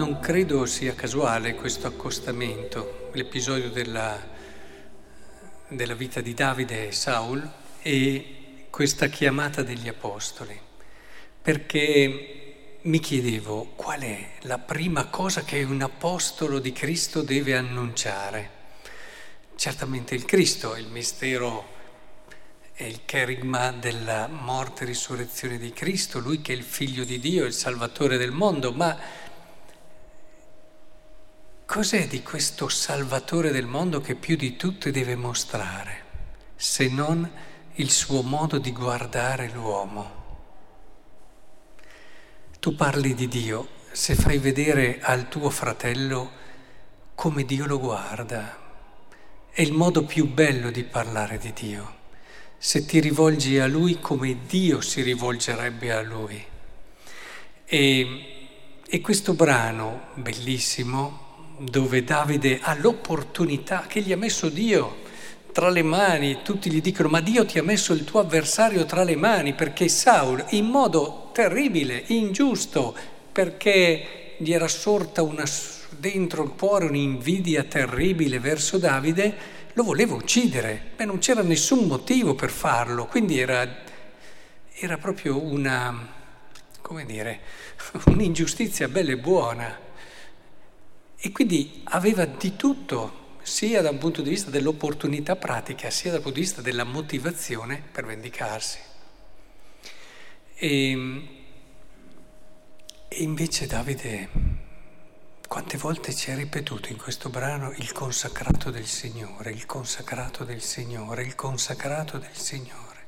Non credo sia casuale questo accostamento, l'episodio della, della, vita di Davide e Saul e questa chiamata degli apostoli, perché mi chiedevo qual è la prima cosa che un apostolo di Cristo deve annunciare. Certamente il Cristo, il mistero è il cherigma della morte e risurrezione di Cristo, lui che è il figlio di Dio, il salvatore del mondo, ma Cos'è di questo Salvatore del mondo che più di tutto deve mostrare, se non il suo modo di guardare l'uomo? Tu parli di Dio, se fai vedere al tuo fratello come Dio lo guarda, è il modo più bello di parlare di Dio. Se ti rivolgi a Lui come Dio si rivolgerebbe a Lui. E, e questo brano bellissimo dove Davide ha l'opportunità che gli ha messo Dio tra le mani, tutti gli dicono ma Dio ti ha messo il tuo avversario tra le mani perché Saul in modo terribile, ingiusto, perché gli era sorta una, dentro il cuore un'invidia terribile verso Davide, lo voleva uccidere, e non c'era nessun motivo per farlo, quindi era, era proprio una, come dire, un'ingiustizia bella e buona. E quindi aveva di tutto, sia da un punto di vista dell'opportunità pratica, sia dal punto di vista della motivazione per vendicarsi. E, e invece Davide, quante volte ci ha ripetuto in questo brano il consacrato del Signore, il consacrato del Signore, il consacrato del Signore.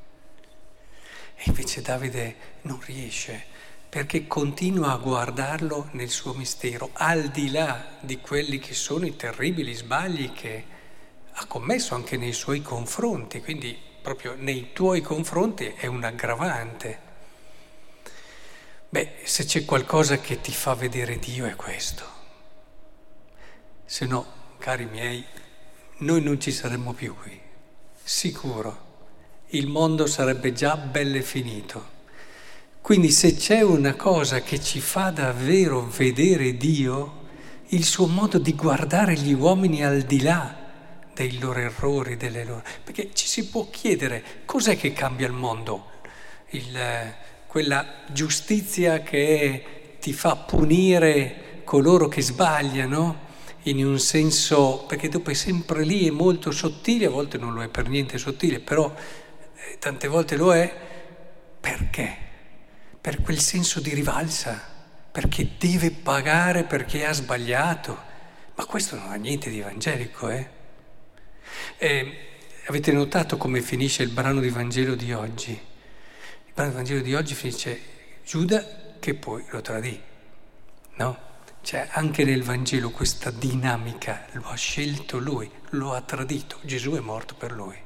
E invece Davide non riesce perché continua a guardarlo nel suo mistero, al di là di quelli che sono i terribili sbagli che ha commesso anche nei suoi confronti, quindi proprio nei tuoi confronti è un aggravante. Beh, se c'è qualcosa che ti fa vedere Dio è questo. Se no, cari miei, noi non ci saremmo più qui, sicuro. Il mondo sarebbe già belle finito. Quindi se c'è una cosa che ci fa davvero vedere Dio, il suo modo di guardare gli uomini al di là dei loro errori, delle loro... Perché ci si può chiedere cos'è che cambia il mondo? Il, quella giustizia che ti fa punire coloro che sbagliano, in un senso, perché dopo è sempre lì, è molto sottile, a volte non lo è per niente sottile, però eh, tante volte lo è, perché? Per quel senso di rivalsa, perché deve pagare perché ha sbagliato. Ma questo non ha niente di evangelico, eh? E avete notato come finisce il brano di Vangelo di oggi? Il brano di Vangelo di oggi finisce Giuda che poi lo tradì, no? C'è anche nel Vangelo questa dinamica, lo ha scelto lui, lo ha tradito, Gesù è morto per lui.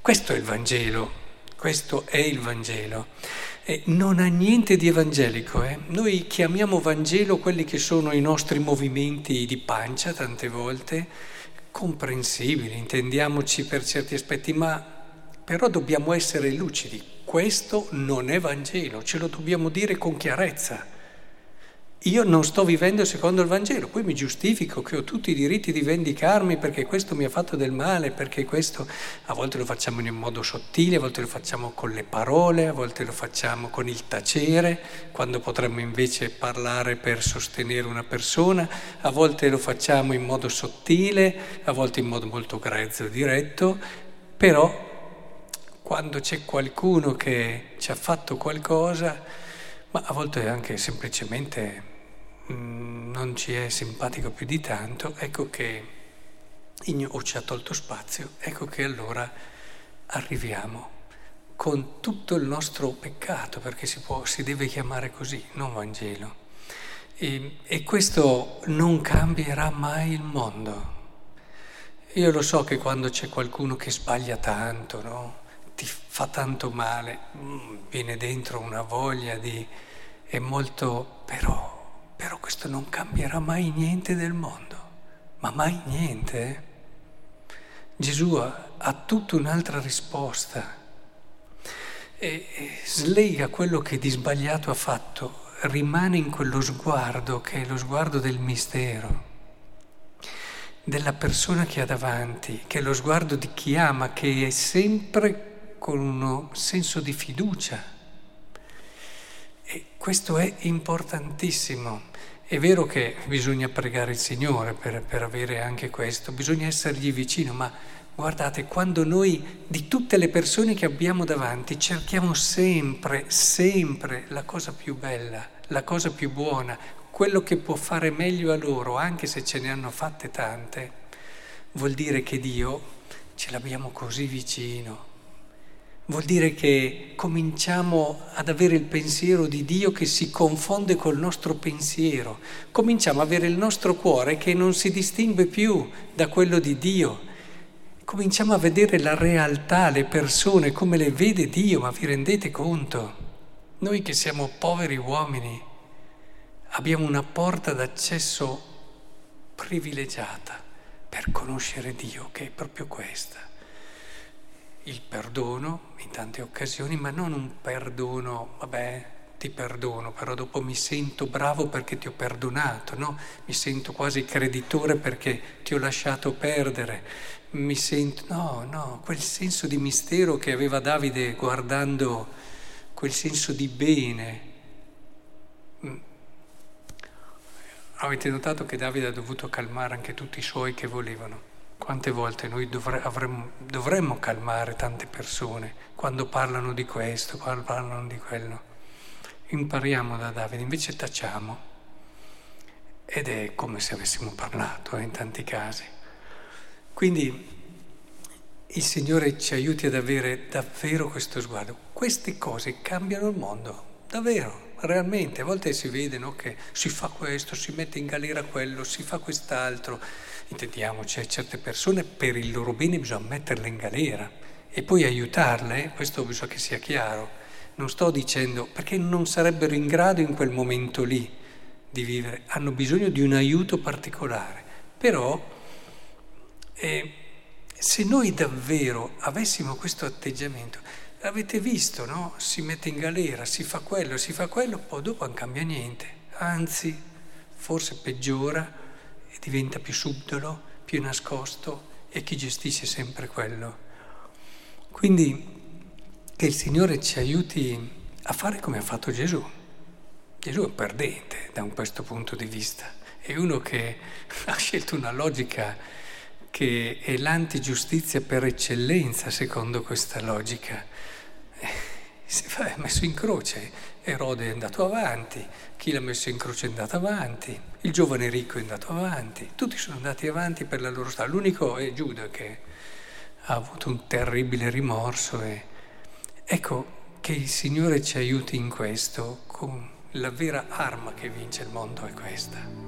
Questo è il Vangelo, questo è il Vangelo. E non ha niente di evangelico. Eh? Noi chiamiamo Vangelo quelli che sono i nostri movimenti di pancia tante volte, comprensibili, intendiamoci per certi aspetti, ma però dobbiamo essere lucidi. Questo non è Vangelo, ce lo dobbiamo dire con chiarezza. Io non sto vivendo secondo il Vangelo, poi mi giustifico che ho tutti i diritti di vendicarmi perché questo mi ha fatto del male, perché questo a volte lo facciamo in un modo sottile, a volte lo facciamo con le parole, a volte lo facciamo con il tacere, quando potremmo invece parlare per sostenere una persona, a volte lo facciamo in modo sottile, a volte in modo molto grezzo e diretto, però quando c'è qualcuno che ci ha fatto qualcosa, ma a volte anche semplicemente mm, non ci è simpatico più di tanto, ecco che, o ci ha tolto spazio, ecco che allora arriviamo con tutto il nostro peccato, perché si, può, si deve chiamare così, non Vangelo. E, e questo non cambierà mai il mondo. Io lo so che quando c'è qualcuno che sbaglia tanto, no? ti fa tanto male, mm, viene dentro una voglia di... è molto... però, però questo non cambierà mai niente del mondo, ma mai niente. Eh? Gesù ha, tutta un'altra risposta e, slega quello che di sbagliato ha fatto, rimane in quello sguardo che è lo sguardo del mistero, della persona che ha davanti, che è lo sguardo di chi ama, che è sempre con uno senso di fiducia. E questo è importantissimo. È vero che bisogna pregare il Signore per, per avere anche questo, bisogna essergli vicino, ma Guardate, quando noi di tutte le persone che abbiamo davanti cerchiamo sempre, sempre la cosa più bella, la cosa più buona, quello che può fare meglio a loro, anche se ce ne hanno fatte tante, vuol dire che Dio ce l'abbiamo così vicino. Vuol dire che cominciamo ad avere il pensiero di Dio che si confonde col nostro pensiero. Cominciamo ad avere il nostro cuore che non si distingue più da quello di Dio cominciamo a vedere la realtà, le persone come le vede Dio, ma vi rendete conto? Noi che siamo poveri uomini abbiamo una porta d'accesso privilegiata per conoscere Dio, che è proprio questa. Il perdono in tante occasioni, ma non un perdono, vabbè, ti perdono, però dopo mi sento bravo perché ti ho perdonato, no? Mi sento quasi creditore perché ti ho lasciato perdere mi sento, no, no, quel senso di mistero che aveva Davide guardando quel senso di bene. Mm. Avete notato che Davide ha dovuto calmare anche tutti i suoi che volevano. Quante volte noi dovre, avremmo, dovremmo calmare tante persone quando parlano di questo, quando parlano di quello. Impariamo da Davide, invece tacciamo. Ed è come se avessimo parlato eh, in tanti casi. Quindi il Signore ci aiuti ad avere davvero questo sguardo. Queste cose cambiano il mondo, davvero, realmente. A volte si vede no, che si fa questo, si mette in galera quello, si fa quest'altro. Intendiamoci, certe persone per il loro bene bisogna metterle in galera e poi aiutarle, eh? questo bisogna che sia chiaro. Non sto dicendo perché non sarebbero in grado in quel momento lì di vivere, hanno bisogno di un aiuto particolare. Però e se noi davvero avessimo questo atteggiamento, avete visto, no? Si mette in galera, si fa quello, si fa quello, poi dopo non cambia niente, anzi forse peggiora diventa più subdolo, più nascosto e chi gestisce sempre quello. Quindi che il Signore ci aiuti a fare come ha fatto Gesù. Gesù è un perdente da questo punto di vista, è uno che ha scelto una logica che è l'antigiustizia per eccellenza secondo questa logica. Si è messo in croce, Erode è andato avanti, chi l'ha messo in croce è andato avanti, il giovane ricco è andato avanti, tutti sono andati avanti per la loro strada. L'unico è Giuda che ha avuto un terribile rimorso e ecco che il Signore ci aiuti in questo, con la vera arma che vince il mondo è questa.